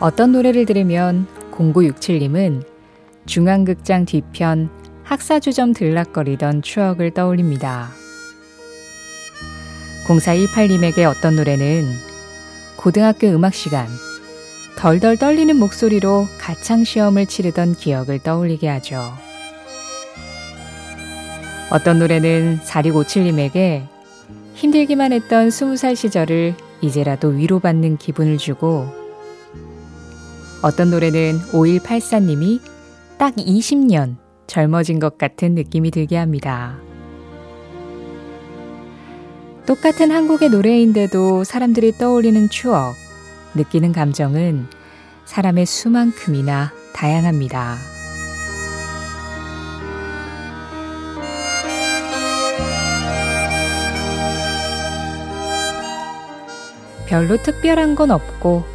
어떤 노래를 들으면 0967님은 중앙극장 뒤편 학사주점 들락거리던 추억을 떠올립니다. 0418님에게 어떤 노래는 고등학교 음악 시간 덜덜 떨리는 목소리로 가창 시험을 치르던 기억을 떠올리게 하죠. 어떤 노래는 4657님에게 힘들기만 했던 20살 시절을 이제라도 위로받는 기분을 주고 어떤 노래는 5184님이 딱 20년 젊어진 것 같은 느낌이 들게 합니다. 똑같은 한국의 노래인데도 사람들이 떠올리는 추억, 느끼는 감정은 사람의 수만큼이나 다양합니다. 별로 특별한 건 없고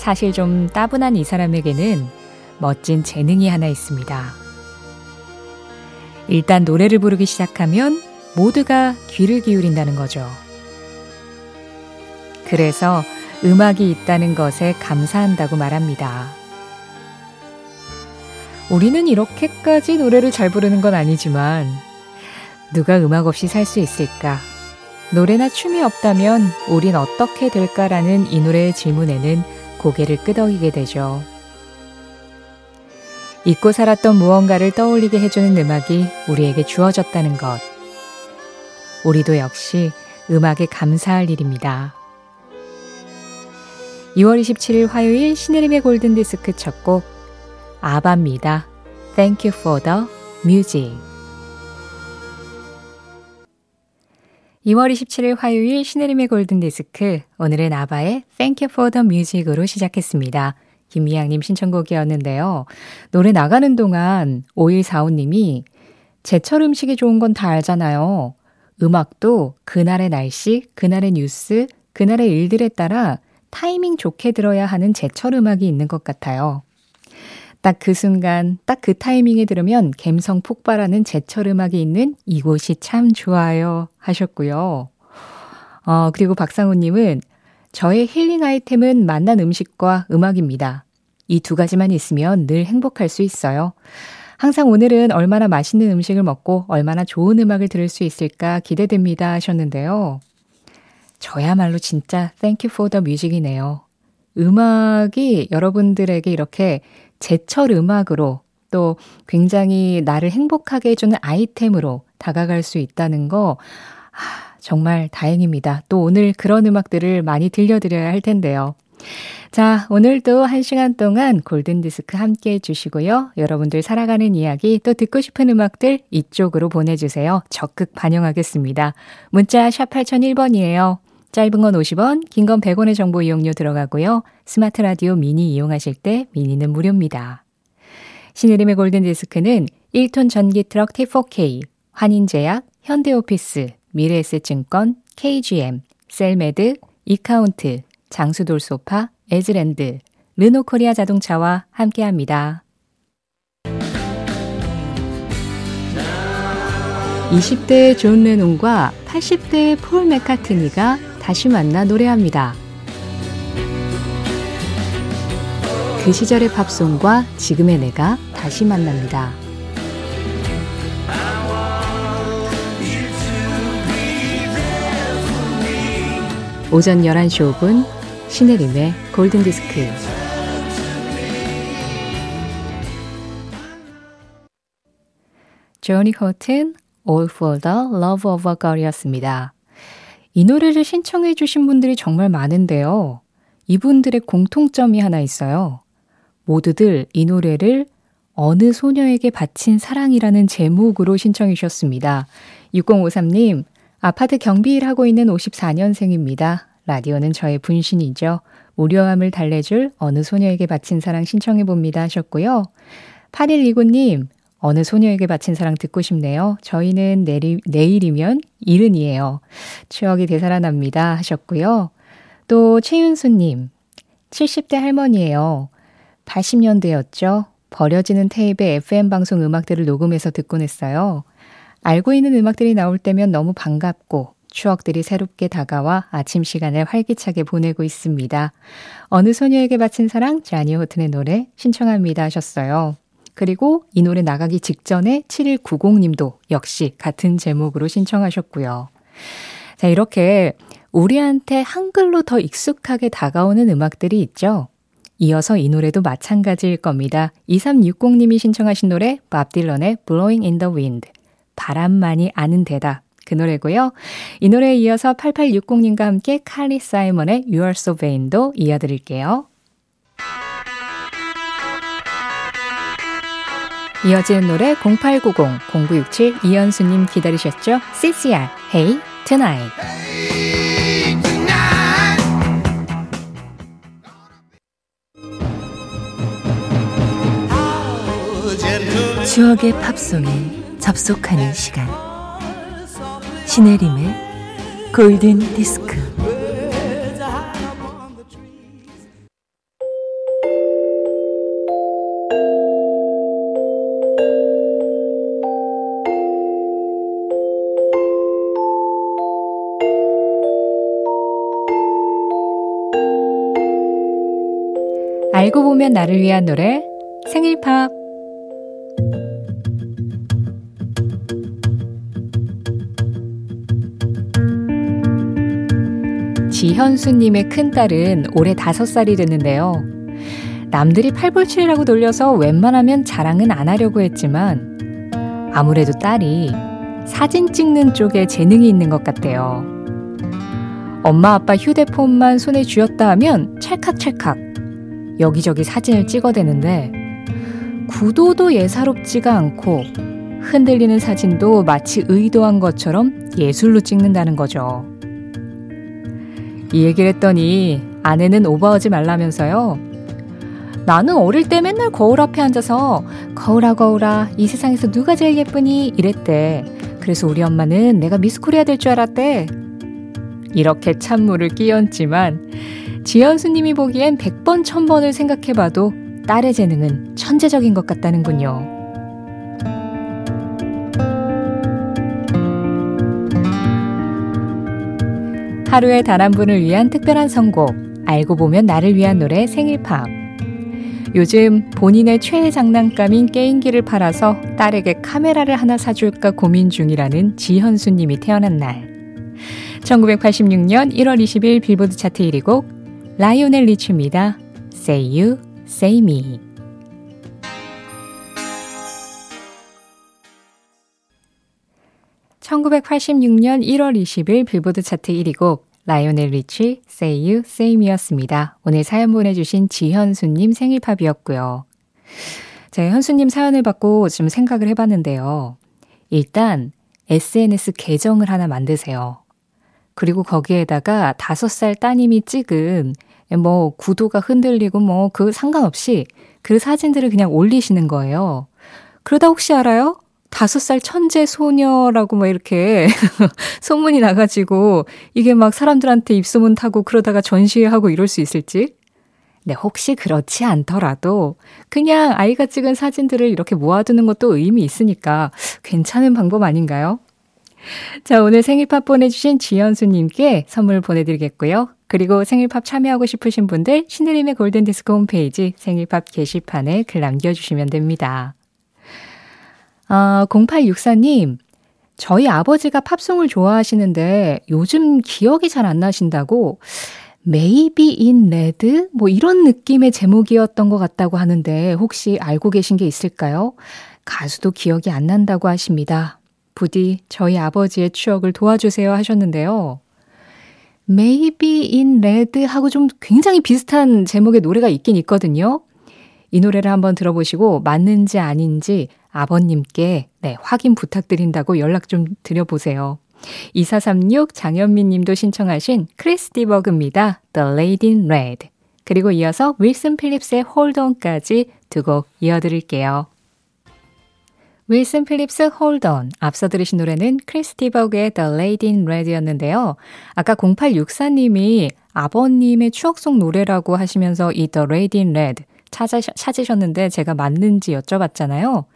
사실 좀 따분한 이 사람에게는 멋진 재능이 하나 있습니다. 일단 노래를 부르기 시작하면 모두가 귀를 기울인다는 거죠. 그래서 음악이 있다는 것에 감사한다고 말합니다. 우리는 이렇게까지 노래를 잘 부르는 건 아니지만 누가 음악 없이 살 수 있을까? 노래나 춤이 없다면 우린 어떻게 될까라는 이 노래의 질문에는 고개를 끄덕이게 되죠. 잊고 살았던 무언가를 떠올리게 해주는 음악이 우리에게 주어졌다는 것. 우리도 역시 음악에 감사할 일입니다. 2월 27일 화요일 신혜림의 골든디스크 첫 곡 아바입니다. Thank you for the music. 2월 27일 화요일 신혜림의 골든디스크 오늘은 아바의 Thank you for the music으로 시작했습니다. 김미양님 신청곡이었는데요. 노래 나가는 동안 5145님이 제철 음식이 좋은 건 다 알잖아요. 음악도 그날의 날씨, 그날의 뉴스, 그날의 일들에 따라 타이밍 좋게 들어야 하는 제철 음악이 있는 것 같아요. 딱 그 순간, 딱 그 타이밍에 들으면 갬성 폭발하는 제철 음악이 있는 이곳이 참 좋아요 하셨고요. 어, 그리고 박상우님은 저의 힐링 아이템은 만난 음식과 음악입니다. 이 두 가지만 있으면 늘 행복할 수 있어요. 항상 오늘은 얼마나 맛있는 음식을 먹고 얼마나 좋은 음악을 들을 수 있을까 기대됩니다 하셨는데요. 저야말로 진짜 thank you for the music이네요. 음악이 여러분들에게 이렇게 제철 음악으로 또 굉장히 나를 행복하게 해주는 아이템으로 다가갈 수 있다는 거, 아, 정말 다행입니다. 또 오늘 그런 음악들을 많이 들려드려야 할 텐데요. 자, 오늘도 한 시간 동안 골든디스크 함께 해주시고요. 여러분들 살아가는 이야기 또 듣고 싶은 음악들 이쪽으로 보내주세요. 적극 반영하겠습니다. 문자 샵 8001번이에요. 짧은 건 50원, 긴 건 100원의 정보 이용료 들어가고요. 스마트 라디오 미니 이용하실 때 미니는 무료입니다. 신혜림의 골든디스크는 1톤 전기 트럭 T4K, 환인제약, 현대오피스, 미래에셋증권, KGM, 셀메드, 이카운트, 장수돌소파, 에즈랜드, 르노코리아 자동차와 함께합니다. 20대의 존 레논과 80대의 폴 맥카트니가 다시 만나 노래합니다. 그 시절의 팝송과 지금의 내가 다시 만납니다. 오전 11시 5분 신혜림의 골든디스크 조니 코튼 All for the Love of a Girl이었습니다. 이 노래를 신청해 주신 분들이 정말 많은데요. 이분들의 공통점이 하나 있어요. 모두들 이 노래를 어느 소녀에게 바친 사랑이라는 제목으로 신청해 주셨습니다. 6053님, 아파트 경비 일 하고 있는 54년생입니다. 라디오는 저의 분신이죠. 무료함을 달래줄 어느 소녀에게 바친 사랑 신청해 봅니다 하셨고요. 8129님, 어느 소녀에게 바친 사랑 듣고 싶네요. 저희는 내리, 내일이면 이른이에요. 추억이 되살아납니다 하셨고요. 또 최윤수님, 70대 할머니예요. 80년대였죠. 버려지는 테이프에 FM 방송 음악들을 녹음해서 듣곤 했어요. 알고 있는 음악들이 나올 때면 너무 반갑고 추억들이 새롭게 다가와 아침 시간을 활기차게 보내고 있습니다. 어느 소녀에게 바친 사랑, 자니 호튼의 노래 신청합니다 하셨어요. 그리고 이 노래 나가기 직전에 7190님도 역시 같은 제목으로 신청하셨고요. 자, 이렇게 우리한테 한글로 더 익숙하게 다가오는 음악들이 있죠. 이어서 이 노래도 마찬가지일 겁니다. 2360님이 신청하신 노래 밥 딜런의 Blowing in the Wind 바람만이 아는 대답 그 노래고요. 이 노래에 이어서 8860님과 함께 칼리 사이먼의 You Are So Vain도 이어드릴게요. 이어지는 노래 0890-0967 이현수님 기다리셨죠? CCR Hey Tonight. 추억의 팝송에 접속하는 시간. 신혜림의 골든 디스크 알고 보면 나를 위한 노래 생일 팝 지현수님의 큰딸은 올해 다섯 살이 됐는데요. 남들이 팔불출이라고 돌려서 웬만하면 자랑은 안 하려고 했지만 아무래도 딸이 사진 찍는 쪽에 재능이 있는 것 같대요. 엄마 아빠 휴대폰만 손에 쥐었다 하면 찰칵찰칵 여기저기 사진을 찍어대는데 구도도 예사롭지가 않고 흔들리는 사진도 마치 의도한 것처럼 예술로 찍는다는 거죠. 이 얘기를 했더니 아내는 오버하지 말라면서요. 나는 어릴 때 맨날 거울 앞에 앉아서 거울아 거울아 이 세상에서 누가 제일 예쁘니 이랬대. 그래서 우리 엄마는 내가 미스코리아 될 줄 알았대. 이렇게 찬물을 끼얹지만 지연수님이 보기엔 100번 1000번을 생각해봐도 딸의 재능은 천재적인 것 같다는군요. 하루에 단 한 분을 위한 특별한 선곡, 알고 보면 나를 위한 노래 생일팝. 요즘 본인의 최애 장난감인 게임기를 팔아서 딸에게 카메라를 하나 사줄까 고민 중이라는 지현수님이 태어난 날. 1986년 1월 20일 빌보드 차트 1위 곡 라이오넬 리츠입니다. Say You, Say Me. 1986년 1월 20일 빌보드 차트 1위 곡 라이오넬 리치 Say You Say Me였습니다. 오늘 사연 보내주신 지현수님 생일팝이었고요. 제가 현수님 사연을 받고 좀 생각을 해봤는데요. 일단 SNS 계정을 하나 만드세요. 그리고 거기에다가 다섯 살 따님이 찍은 뭐 구도가 흔들리고 뭐 그 상관없이 그 사진들을 그냥 올리시는 거예요. 그러다 혹시 알아요? 다섯 살 천재 소녀라고 막 이렇게 소문이 나가지고 이게 막 사람들한테 입소문 타고 그러다가 전시회하고 이럴 수 있을지? 네, 혹시 그렇지 않더라도 그냥 아이가 찍은 사진들을 이렇게 모아두는 것도 의미 있으니까 괜찮은 방법 아닌가요? 자, 오늘 생일 팝 보내주신 지연수님께 선물 보내드리겠고요. 그리고 생일팝 참여하고 싶으신 분들 신혜림의 골든디스크 홈페이지 생일팝 게시판에 글 남겨주시면 됩니다. 아, 0864님, 저희 아버지가 팝송을 좋아하시는데 요즘 기억이 잘 안 나신다고 Maybe in Red? 뭐 이런 느낌의 제목이었던 것 같다고 하는데 혹시 알고 계신 게 있을까요? 가수도 기억이 안 난다고 하십니다. 부디 저희 아버지의 추억을 도와주세요 하셨는데요. Maybe in Red 하고 좀 굉장히 비슷한 제목의 노래가 있긴 있거든요. 이 노래를 한번 들어보시고 맞는지 아닌지 아버님께 네, 확인 부탁드린다고 연락 좀 드려보세요. 2436 장현미 님도 신청하신 크리스 디버그입니다. The Lady in Red. 그리고 이어서 윌슨 필립스의 Hold On까지 두 곡 이어드릴게요. 윌슨 필립스 On. 앞서 들으신 노래는 크리스 디버그의 The Lady in Red였는데요. 아까 0864님이 아버님의 추억 속 노래라고 하시면서 이 The Lady in Red 찾으셨는데 제가 맞는지 여쭤봤잖아요.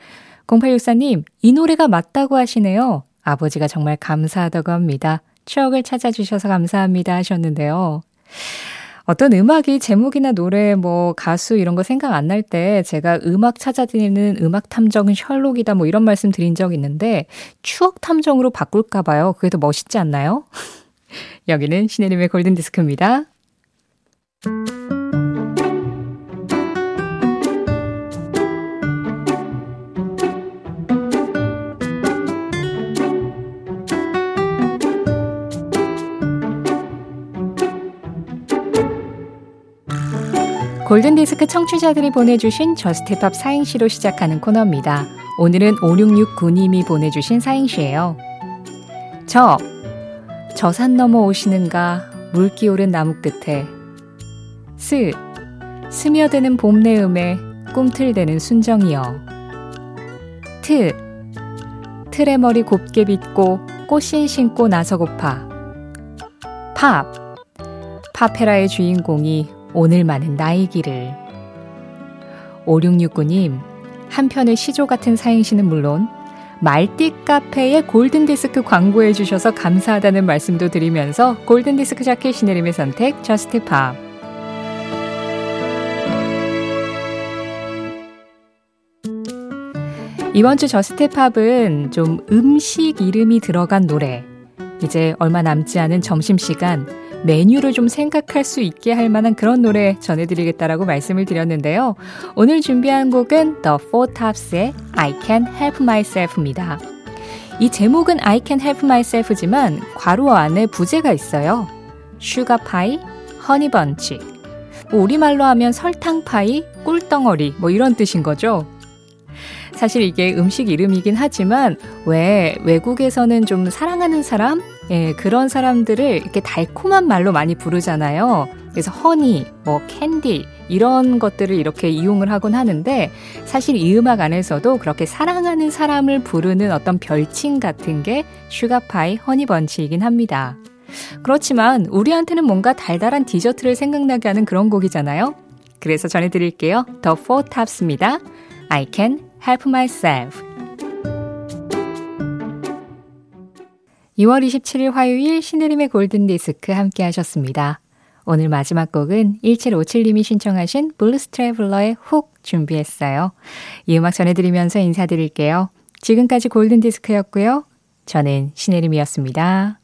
0864님, 이 노래가 맞다고 하시네요. 아버지가 정말 감사하다고 합니다. 추억을 찾아주셔서 감사합니다 하셨는데요. 어떤 음악이 제목이나 노래, 뭐 가수 이런 거 생각 안 날 때 제가 음악 찾아다니는 음악 탐정은 셜록이다 뭐 이런 말씀 드린 적 있는데 추억 탐정으로 바꿀까 봐요. 그게 더 멋있지 않나요? 여기는 신혜림의 골든 디스크입니다. 골든디스크 청취자들이 보내주신 Just Pop 사행시로 시작하는 코너입니다. 오늘은 5669님이 보내주신 사행시예요. 저, 저 산 넘어 오시는가 물기 오른 나무 끝에 스, 스며드는 봄 내음에 꿈틀대는 순정이여 트, 틀의 머리 곱게 빗고 꽃신 신고 나서고파 팝, 파페라의 주인공이 오늘만은 길을. 5669님, 한편의 시조 같은 사행시는 물론 말띠 카페에 골든디스크 광고해 주셔서 감사하다는 말씀도 드리면서 골든디스크 자키 신혜림의 선택 Just Pop. 이번 주 Just Pop은 좀 음식 이름이 들어간 노래. 이제 얼마 남지 않은 점심시간 메뉴를 좀 생각할 수 있게 할 만한 그런 노래 전해드리겠다라고 말씀을 드렸는데요. 오늘 준비한 곡은 The Four Tops의 I Can Help Myself입니다. 이 제목은 I Can Help Myself지만 괄호 안에 부제가 있어요. Sugar Pie, Honey Bunch. 뭐 우리말로 하면 설탕파이, 꿀덩어리 뭐 이런 뜻인 거죠. 사실 이게 음식 이름이긴 하지만 왜 외국에서는 좀 사랑하는 사람, 예, 그런 사람들을 이렇게 달콤한 말로 많이 부르잖아요. 그래서 honey, 뭐 캔디 이런 것들을 이렇게 이용을 하곤 하는데 사실 이 음악 안에서도 그렇게 사랑하는 사람을 부르는 어떤 별칭 같은 게 Sugar Pie, Honey Bunch이긴 합니다. 그렇지만 우리한테는 뭔가 달달한 디저트를 생각나게 하는 그런 곡이잖아요. 그래서 전해드릴게요. The Four Tops입니다. I can help myself. 2월 27일 화요일 신혜림의 골든디스크 함께 하셨습니다. 오늘 마지막 곡은 1757님이 신청하신 Blues Traveler의 Hook 준비했어요. 이 음악 전해드리면서 인사드릴게요. 지금까지 골든디스크였고요. 저는 신혜림이었습니다.